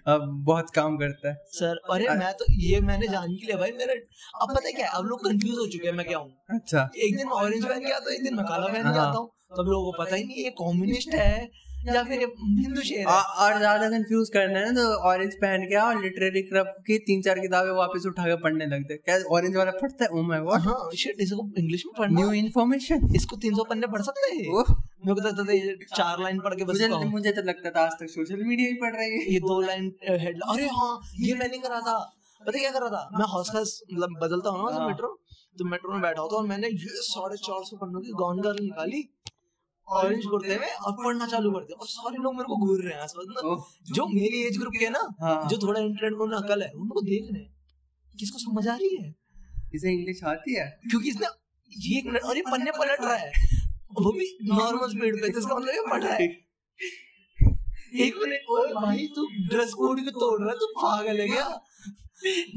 Speaker 1: बहुत काम करता है।
Speaker 2: सर अरे मैं तो ये मैंने जान के लिया भाई मेरा अब पता है क्या है, अब लोग कंफ्यूज हो चुके हैं मैं क्या हूँ?
Speaker 1: अच्छा।
Speaker 2: एक दिन ऑरेंज पहन के आता हूँ एक दिन मैं काला पहन के
Speaker 1: हाँ।
Speaker 2: आता हूँ। तब लोगों को पता ही नहीं ये कम्युनिस्ट है या फिर हिंदू शेर है।
Speaker 1: और और ज़्यादा कंफ्यूज करना है ना तो ऑरेंज पहन के आओ लिटरेरी क्लब की तीन चार किताबें वापस उठा के पढ़ने लगते क्या ऑरेंज वाला पढ़ता है? ओ माय गॉड
Speaker 2: हाँ शिट इसको इंग्लिश में पढ़ना।
Speaker 1: न्यू इन्फॉर्मेशन
Speaker 2: इसको 300 पन्ने पढ़ सकते हैं? मेरे को लगता था ये चार लाइन पढ़ के बस
Speaker 1: मुझे मुझे तो लगता था आज तक सोशल मीडिया ही पढ़ रही है।
Speaker 2: ये दो लाइन अरे हाँ ये मैंने करा था। पता है क्या करा था? मैं हौस खास मतलब बदलता हूँ ना
Speaker 1: हाँ।
Speaker 2: मेट्रो तो मेट्रो में बैठा होता और मैंने ये साढ़े चार सौ पन्नों की गॉन गर्ल निकाली ऑरेंज कुर्ते में और पढ़ना चालू कर दिया। और सारे लोग मेरे को घूर रहे हैं आसपास ना जो मेरी एज ग्रुप के हैं ना
Speaker 1: हाँ।
Speaker 2: जो थोड़ा इंटरनेट में अकल है उनको देख रहे हैं। किसको समझ आ रही है?
Speaker 1: इसे इंग्लिश आती है?
Speaker 2: क्योंकि इसने ये एक मिनट और ये पन्ने पलट रहा है। वो भी नॉर्मल स्पीड पे जिसका मतलब पढ़ है। [LAUGHS] एक मिनट ओए भाई तू ड्रेस कोड को तोड़ रहा है तू पागल है क्या?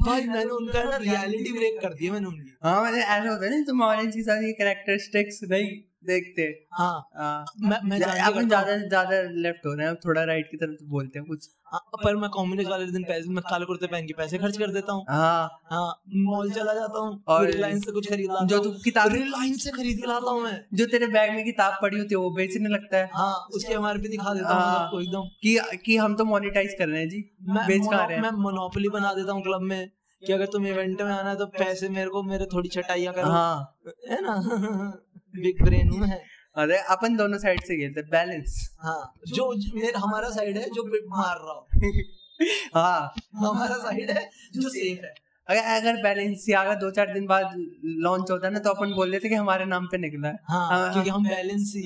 Speaker 2: भाई मैंने उनका ना रियलिटी ब्रेक कर दिया मैंने उनकी।
Speaker 1: हाँ मैंने ऐसा होता है ना तुम ऑरेंज के साथ ये कैरेक्टरिस्टिक्स नहीं देखते
Speaker 2: हाँ।
Speaker 1: हाँ।
Speaker 2: मैं मैं
Speaker 1: जा- अपन
Speaker 2: करता हूँ।
Speaker 1: ज़्यादा ज़्यादा लेफ़्ट हो रहे हैं थोड़ा राइट की तरफ़ बोलते हैं कुछ।
Speaker 2: हाँ, पर मैं कम्युनिस्ट वाले दिन पैसे मैं काले कुर्ते पहन के पैसे खर्च कर देता हूँ।
Speaker 1: हाँ।
Speaker 2: हाँ मॉल चला जाता हूँ
Speaker 1: और
Speaker 2: रिलायंस से कुछ खरीद लाता
Speaker 1: जो तू किताब
Speaker 2: रिलायंस से खरीद के लाता हूँ मैं।
Speaker 1: जो तेरे बैग में किताब पड़ी होती है वो बेचने लगता है।
Speaker 2: हाँ उसके एमआरपी दिखा देता हूँ
Speaker 1: हाँ।
Speaker 2: एकदम।
Speaker 1: कि कि हम तो मोनेटाइज कर रहे हैं जी।
Speaker 2: मैं
Speaker 1: बेच
Speaker 2: मोनो-
Speaker 1: रहे हैं?
Speaker 2: मैं मोनोपोली बना देता हूँ क्लब में कि अगर तुम इवेंट में आना है तो पैसे मेरे को मेरे थोड़ी छटाइयाँ करो।
Speaker 1: हाँ।
Speaker 2: है ना? [LAUGHS] बिग ब्रेन हूँ मैं।
Speaker 1: अरे अपन दोनों साइड से खेलते बैलेंस
Speaker 2: हाँ। जो मेरा हमारा साइड है जो बिट मार रहा हो। [LAUGHS]
Speaker 1: हाँ।
Speaker 2: हमारा साइड है जो सेफ़ है।
Speaker 1: अगर अगर बैलेंस अगर दो चार दिन बाद लॉन्च होता है ना तो अपन बोल लेते कि हमारे नाम पे निकला है।
Speaker 2: हाँ
Speaker 1: हाँ,
Speaker 2: क्योंकि
Speaker 1: हाँ।
Speaker 2: हम बैलेंस ही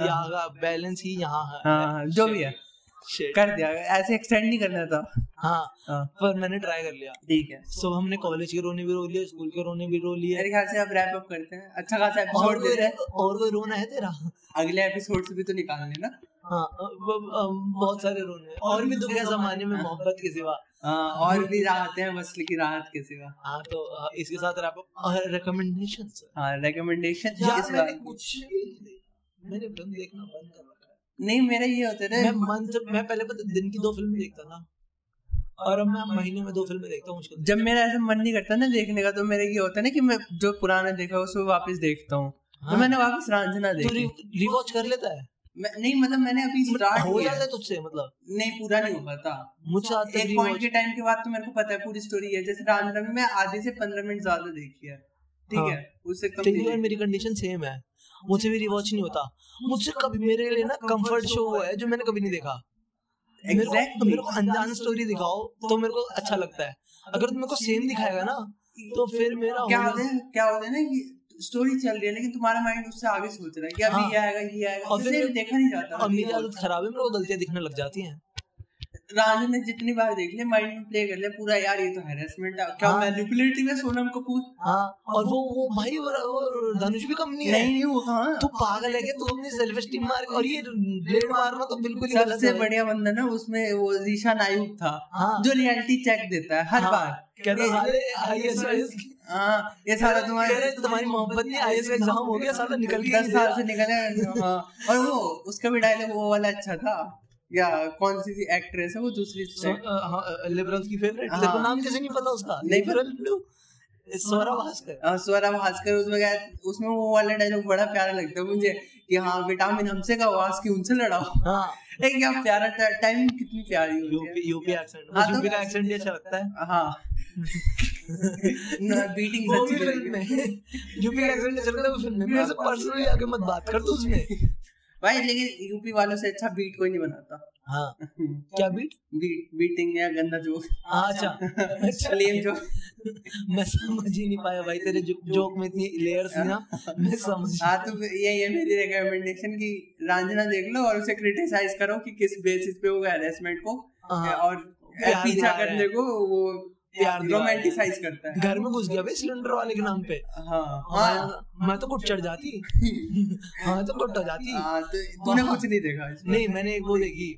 Speaker 2: बैलेंस ही यहाँ है
Speaker 1: हाँ। हाँ, जो भी है. कर दिया ऐसे एक्सटेंड नहीं करना था।
Speaker 2: हाँ।
Speaker 1: हाँ।
Speaker 2: पर मैंने ट्राई कर लिया।
Speaker 1: ठीक है।
Speaker 2: सो हमने कॉलेज के रोने भी रो लिए स्कूल के रोने भी रो लिए
Speaker 1: मेरे ख्याल से अब रैप अप करते हैं। अच्छा खासा एपिसोड
Speaker 2: कोई
Speaker 1: देते हैं।
Speaker 2: और कोई रोना है तेरा?
Speaker 1: अगले एपिसोड से भी तो निकाल लेना
Speaker 2: हाँ। बहुत सारे रोने हैं। और भी दुख है जमाने में मोहब्बत के सिवा।
Speaker 1: हाँ, और भी राहत है वसल की राहत के सिवा।
Speaker 2: हाँ तो इसके साथ रैप अप रिकमेंडेशन
Speaker 1: हाँ रिकमेंडेशन
Speaker 2: मैंने कुछ मैंने फ़िल्म देखना बंद कर है
Speaker 1: नहीं मेरा ये होता
Speaker 2: था
Speaker 1: मैं
Speaker 2: मंथ मैं पहले पता दिन की दो फ़िल्में देखता था। और अब मैं महीने में दो फ़िल्में देखता हूँ मुश्किल
Speaker 1: जब मेरा ऐसा मन नहीं करता ना देखने का तो मेरा ये होता है ना कि मैं जो पुराना देखा उसको वापस देखता हूँ। तो
Speaker 2: हाँ।
Speaker 1: मैंने वापस रांझना
Speaker 2: तू
Speaker 1: देखी।
Speaker 2: रिवॉच कर लेता है?
Speaker 1: मैं नहीं मतलब मैंने अभी स्टार्ट
Speaker 2: हो जाता है तुझसे मतलब?
Speaker 1: नहीं पूरा नहीं हो पाता।
Speaker 2: तक
Speaker 1: एक पॉइंट के टाइम के बाद तो मेरे को पता है पूरी स्टोरी है। जैसे रांझना में मैं आधे से पंद्रह मिनट ज़्यादा देखी है। ठीक
Speaker 2: हाँ।
Speaker 1: है उससे कम।
Speaker 2: मेरी कंडीशन सेम है। मुझसे भी रिवॉच नहीं होता। मुझसे कभी मेरे लिए ना कंफर्ट शो है जो मैंने कभी नहीं देखा। मेरे को
Speaker 1: Exactly.
Speaker 2: मेरे को अनजान स्टोरी दिखाओ तो मेरे को अच्छा लगता है। अगर तुम मेरे को सेम दिखाएगा ना तो फिर मेरा
Speaker 1: क्या होता है क्या होता है ना कि स्टोरी चल रही है लेकिन तुम्हारा माइंड उससे आगे सोच रहा है कि अभी
Speaker 2: हाँ।
Speaker 1: ये आएगा ये आएगा।
Speaker 2: और फिर
Speaker 1: देखा नहीं जाता।
Speaker 2: और मेरी आदत खराब है मेरे को गलतियाँ दिखने लग जाती हैं।
Speaker 1: राजू ने जितनी बार देख लिया माइंड में प्ले कर लिया पूरा यार ये तो हैरेसमेंट है। क्या
Speaker 2: हाँ।
Speaker 1: मैनिपुलेटिव है सोनम कपूर?
Speaker 2: हाँ और वो वो भाई वो, धनुष भी कम नहीं है।
Speaker 1: नहीं नहीं वो कहाँ
Speaker 2: तू पागल है क्या? तू अपनी सेल्फ स्टीम मार और ये ब्लेड मारना तो बिल्कुल ही
Speaker 1: सबसे बढ़िया बंदा ना उसमें वो जीशान आयुब था
Speaker 2: हाँ।
Speaker 1: जो रियलिटी चेक देता है हर
Speaker 2: हाँ,
Speaker 1: बार।
Speaker 2: है,
Speaker 1: हाँ ये सारा तुम्हारे
Speaker 2: तुम्हारी मोहब्बत नहीं आईएएस का एग्ज़ाम हो गया साला निकल के
Speaker 1: दस साल से निकले हाँ और वो उसका भी डायलॉग वो वाला अच्छा था। या कौन सी एक्ट्रेस है वो दूसरी
Speaker 2: लिबरल्स की फेवरेट
Speaker 1: हाँ।
Speaker 2: तेरे नाम कैसे नहीं पता उसका?
Speaker 1: नहीं पता।
Speaker 2: लिबरल स्वरा भास्कर।
Speaker 1: हाँ, स्वरा भास्कर उसमें क्या उसमें वो वाला डायलॉग बड़ा प्यारा लगता है मुझे कि हाँ विटामिन हमसे का आवाज़ की उनसे लड़ाओ
Speaker 2: हाँ।
Speaker 1: एक क्या प्यारा टाइम कितनी प्यारी होती
Speaker 2: यूपी यूपी एक्सेंट
Speaker 1: हाँ, तो-
Speaker 2: यूपी का एक्सेंट भी अच्छा लगता है।
Speaker 1: हाँ। बीटिंग
Speaker 2: वो
Speaker 1: सच्ची
Speaker 2: भी फ़िल्म में। यूपी का एक्सेंट अच्छा लगता है वो फ़िल्म में। मेरे से पर्सनली आके मत बात कर तू उसमें।
Speaker 1: भाई लेकिन यूपी वालों से अच्छा बीट कोई नहीं बनाता।
Speaker 2: हाँ। [LAUGHS] क्या बीट
Speaker 1: बीट बीटिंग या गंदा जोक
Speaker 2: हाँ अच्छा। [LAUGHS] अच्छा।
Speaker 1: लेम जोक [LAUGHS]
Speaker 2: मैं समझ ही नहीं पाया भाई तेरे जोक में इतनी लेयर्स थी ना मैं समझ
Speaker 1: हाँ तो ये ये मेरी रिकमेंडेशन की रांझना देख लो और उसे क्रिटिसाइज करो कि किस बेसिस पे वो हैरेसमेंट को
Speaker 2: हाँ।
Speaker 1: और पीछा करने को वो
Speaker 2: प्यार है।
Speaker 1: रोमांटिसाइज करता है।
Speaker 2: घर में घुस गया भाई सिलेंडर वाले के नाम पे।
Speaker 1: हाँ हाँ।
Speaker 2: मैं, तो कुछ चढ़ जाती। [LAUGHS] हाँ तो कुछ जाती।
Speaker 1: हाँ तो तूने कुछ नहीं देखा
Speaker 2: नहीं मैंने एक वो देखी।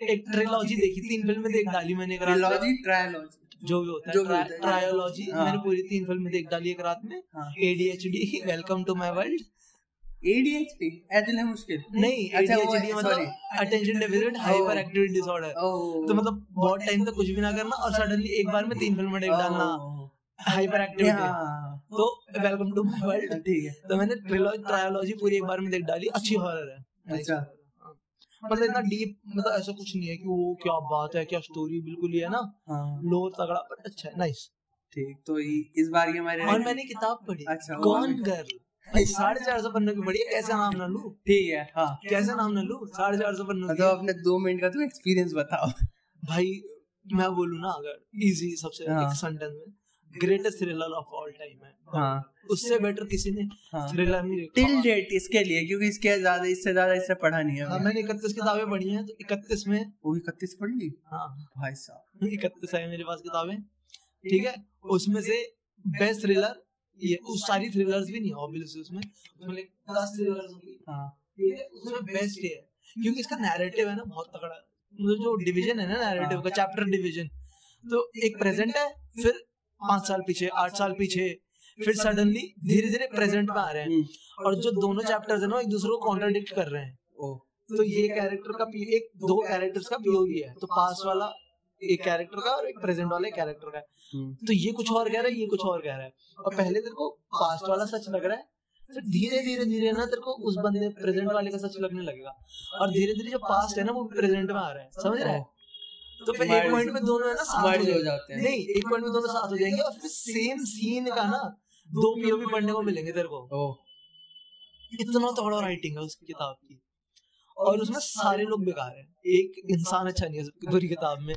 Speaker 2: एक ट्रिलॉजी देखी तीन फ़िल्में देख डाली मैंने एक
Speaker 1: ट्रिलॉजी ट्रायलॉजी
Speaker 2: जो भी होता
Speaker 1: जो
Speaker 2: है
Speaker 1: है।
Speaker 2: ट्रायोलॉजी
Speaker 1: हाँ।
Speaker 2: मैंने पूरी तीन फ़िल्में देख डाली एक रात में।
Speaker 1: हाँ।
Speaker 2: ADHD welcome to my world
Speaker 1: है मुश्किल।
Speaker 2: नहीं
Speaker 1: अच्छा, वो-
Speaker 2: ADHD
Speaker 1: sorry.
Speaker 2: मतलब attention deficit hyperactivity disorder तो मतलब बहुत टाइम तक कुछ भी ना करना और सडनली एक बार में तीन फ़िल्म देख डालना। हाइपर एक्टिविटी
Speaker 1: हाँ,
Speaker 2: तो वेलकम टू माय वर्ल्ड
Speaker 1: ठीक है।
Speaker 2: तो मैंने ट्रिलॉजी ट्रायोलॉजी पूरी एक बार में देख डाली अच्छी हॉरर है।
Speaker 1: अच्छा।
Speaker 2: मतलब इतना डीप मतलब ऐसा कुछ नहीं है कि वो क्या बात है क्या स्टोरी बिल्कुल ही है ना।
Speaker 1: हाँ।
Speaker 2: लो तगड़ा पर अच्छा है नाइस
Speaker 1: ठीक तो इस बार की हमारे
Speaker 2: और मैंने किताब पढ़ी।
Speaker 1: अच्छा,
Speaker 2: कौन गर्ल भाई साढ़े चार सौ पन्नों की है कैसे नाम ना लू?
Speaker 1: ठीक है हाँ।
Speaker 2: कैसे नाम ना लू? साढ़े चार सौ पन्नों
Speaker 1: मतलब अपने दो मिनट का तो एक्सपीरियंस बताओ।
Speaker 2: भाई मैं बोलूँ ना अगर इजी सबसे
Speaker 1: हाँ।
Speaker 2: एक सेंटेंस में greatest thriller of all time है।
Speaker 1: हाँ।
Speaker 2: उससे बेटर किसी ने
Speaker 1: हाँ।
Speaker 2: थ्रिलर नहीं
Speaker 1: टिल डेट इसके लिए क्योंकि इसके ज़्यादा इससे ज़्यादा इससे पढ़ा नहीं है
Speaker 2: हाँ, मैंने इकतीस किताबें पढ़ी हैं तो इकतीस में
Speaker 1: वो इकतीस पढ़ ली?
Speaker 2: हाँ।
Speaker 1: भाई साहब।
Speaker 2: इकतीस है मेरे पास किताबें। ठीक है? उसमें से बेस्ट थ्रिलर ये उस सारी थ्रिलर्स भी नहीं ऑब्वियसली उसमें। उसमें like दस थ्रिलर्स होंगी।
Speaker 1: हाँ।
Speaker 2: ठीक है? उसमें बेस्ट ये है। क्योंकि इसका नैरेटिव है ना बहुत तगड़ा। मतलब जो डिवीज़न है ना नैरेटिव
Speaker 1: हाँ।
Speaker 2: का चैप्टर डिवीज़न तो एक प्रेजेंट है फिर पाँच साल पीछे आठ साल पीछे फिर सडनली धीरे धीरे प्रेजेंट में आ रहे हैं। और जो दोनों चैप्टर्स है ना एक दूसरे को कॉन्ट्राडिक्ट कर रहे हैं।
Speaker 1: ओ।
Speaker 2: तो ये कैरेक्टर का एक दो कैरेक्टर्स का पीओवी है तो पास वाला एक कैरेक्टर का और एक प्रेजेंट वाला कैरेक्टर का
Speaker 1: हम्म,
Speaker 2: तो ये कुछ और कह रहा है ये कुछ और कह रहा है। और पहले तेरे को पास्ट वाला सच लग रहा है फिर धीरे धीरे धीरे ना तेरे को उस बंदे प्रेजेंट वाले का सच लगने लगेगा। और धीरे धीरे जो पास्ट है ना वो प्रेजेंट में आ रहा है। समझ रहा है? तो फिर एक पॉइंट में दोनों है ना साथ हो
Speaker 1: हो जाते हैं।
Speaker 2: नहीं एक पॉइंट में दोनों साथ हो जाएँगे और फिर सेम सीन का ना दो पीओवी पढ़ने को मिलेंगे तेरे को। इतना तगड़ा राइटिंग है उसकी किताब की। और उसमें सारे लोग बेकार हैं। एक इंसान अच्छा नहीं है पूरी किताब में।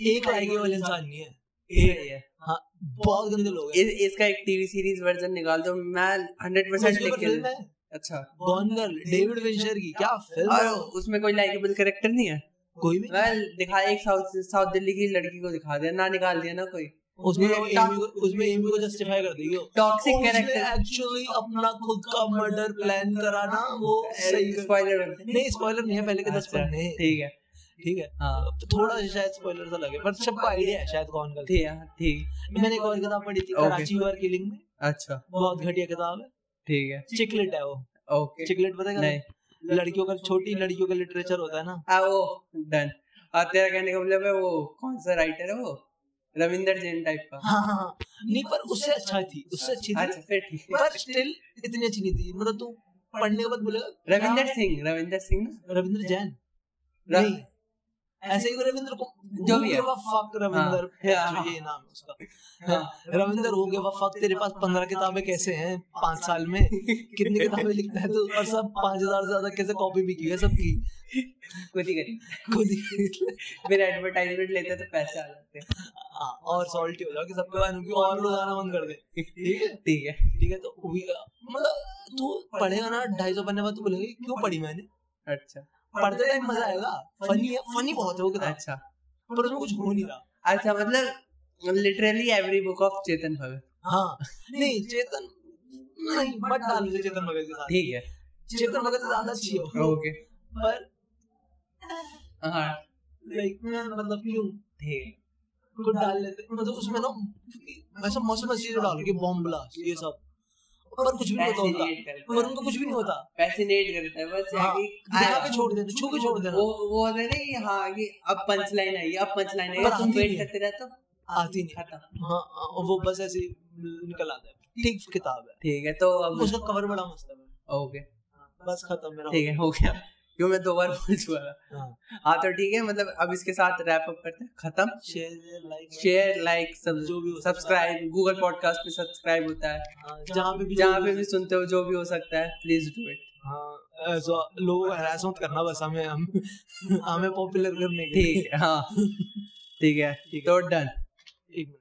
Speaker 2: एक लाइकेबल इंसान नहीं है।
Speaker 1: है।
Speaker 2: हाँ बहुत गंदे लोग हैं।
Speaker 1: इस, इसका एक टीवी सीरीज़ वर्जन निकाल दो मैं हंड्रेड परसेंट
Speaker 2: उसके
Speaker 1: लिख के
Speaker 2: फ़िल्म है।
Speaker 1: अच्छा।
Speaker 2: गॉन गर्ल डेविड विंचर की क्या फ़िल्म
Speaker 1: और
Speaker 2: है? वो?
Speaker 1: उसमें कोई लाइकेबल कैरेक्टर नहीं है?
Speaker 2: कोई भी नहीं।
Speaker 1: वेल दिखाया एक साउथ साउथ दिल्ली की लड़की को दिखा दिया ना निकाल दिया ना कोई।
Speaker 2: उसमें वो एमी को उसमें एमी को जस्टिफाई कर देगी।
Speaker 1: टॉक्सिक कैरेक्टर
Speaker 2: एक्चुअली अपना खुद का मर्डर प्लान करा ना वो सही
Speaker 1: स्पॉइलर
Speaker 2: नहीं स्पॉइलर नहीं है पहले के दस
Speaker 1: अच्छा,
Speaker 2: पन्ने
Speaker 1: ठीक है।
Speaker 2: ठीक है?
Speaker 1: हाँ।
Speaker 2: तो थोड़ा सा शायद स्पॉइलर सा लगे पर सबको आइडिया है शायद कौन
Speaker 1: ठीक है। ठीक
Speaker 2: मैंने एक और किताब पढ़ी थी. कराची वर किलिंग में।
Speaker 1: अच्छा।
Speaker 2: बहुत घटिया किताब है।
Speaker 1: ठीक है।
Speaker 2: चिकलेट है वो।
Speaker 1: ओके।
Speaker 2: चिकलेट पता है
Speaker 1: नहीं।
Speaker 2: लड़कियों का छोटी लड़कियों का लिटरेचर होता है ना।
Speaker 1: आ वो डन। और तेरा कहने का मतलब है वो कौन सा राइटर है वो? रविंदर जैन टाइप का।
Speaker 2: हाँ हाँ हाँ। नहीं पर उससे अच्छा थी। उससे अच्छी थी।
Speaker 1: अच्छा फिर ठीक
Speaker 2: पर स्टिल इतनी अच्छी नहीं थी। मतलब तू पढ़ने के बाद बोलेगा
Speaker 1: रविंदर सिंह रविंदर सिंह ना?
Speaker 2: रविंद्र जैन। नहीं। ऐसे ही रविंद्र को
Speaker 1: जो भी है।
Speaker 2: फक रविंद्र
Speaker 1: हाँ, हाँ।
Speaker 2: ये नाम है उसका। हाँ, रविंद्र हो गया फक तेरे पास पंद्रह किताबें कैसे हैं? पाँच साल में। कितनी किताबें लिखता है तू? और सब पाँच हज़ार से ज़्यादा कैसे कॉपी भी की है सबकी
Speaker 1: खुद ही करी।
Speaker 2: खुद ही
Speaker 1: फिर एडवर्टाइजमेंट लेते तो पैसे आ जाते। हैं
Speaker 2: हाँ, और सॉल्टी हो जाओ कि सबके बाद उनकी और बंद कर दे। ठीक है?
Speaker 1: ठीक है।
Speaker 2: ठीक है तो मतलब तू पढ़ेगा ना? ढाई सौ पन्ने बाद तू बोलेगा क्यों पढ़ी मैंने?
Speaker 1: अच्छा।
Speaker 2: पढ़ते टाइम मज़ा आएगा। फनी है फनी बहुत है वो किताब।
Speaker 1: अच्छा।
Speaker 2: पर उसमें कुछ हो नहीं रहा।
Speaker 1: अच्छा मतलब literally every book of Chetan Bhagat.
Speaker 2: हाँ। नहीं चेतन नहीं मत डाल मुझे चेतन भगत के साथ।
Speaker 1: ठीक है।
Speaker 2: चेतन भगत ज़्यादा अच्छी हो
Speaker 1: ओके।
Speaker 2: पर
Speaker 1: हाँ।
Speaker 2: लाइक मतलब क्यों
Speaker 1: ठीक। है
Speaker 2: कुछ डाल लेते मतलब उसमें ना वैसा मस्त चीज़ें डाल के बॉम्ब ब्लास्ट ये सब। पर कुछ भी नहीं होता पर उनको कुछ भी नहीं होता।
Speaker 1: फैसिनेट करता है बस
Speaker 2: हाँ,
Speaker 1: पे कि
Speaker 2: छोड़ देते छू के छोड़ देना।
Speaker 1: वो वो होता है ना कि हाँ कि अब पंच लाइन आई अब पंच लाइन आई तुम वेट करते रहते हो
Speaker 2: आती नहीं।
Speaker 1: खत्म।
Speaker 2: हाँ हाँ, वो बस ऐसे निकल आता है। ठीक किताब है।
Speaker 1: ठीक है तो अब
Speaker 2: उसका कवर बड़ा मस्त है।
Speaker 1: ओके
Speaker 2: बस खत्म मेरा।
Speaker 1: ठीक है हो गया। क्यों मैं दो बार बोल चुका था?
Speaker 2: हाँ।
Speaker 1: हाँ तो ठीक है मतलब अब इसके साथ रैप अप करते हैं। खत्म।
Speaker 2: शेयर लाइक
Speaker 1: शेयर लाइक
Speaker 2: जो भी।
Speaker 1: सब्सक्राइब गूगल पॉडकास्ट पे सब्सक्राइब होता है।
Speaker 2: जहाँ पे भी
Speaker 1: जहाँ पे भी सुनते हो जो भी हो सकता है प्लीज़ डू इट
Speaker 2: हाँ लोगों को हरास मत करना बस हमें हम हमें पॉपुलर करने के
Speaker 1: ठीक है हाँ। [LAUGHS] ठीक है तो डन
Speaker 2: एक मिनट।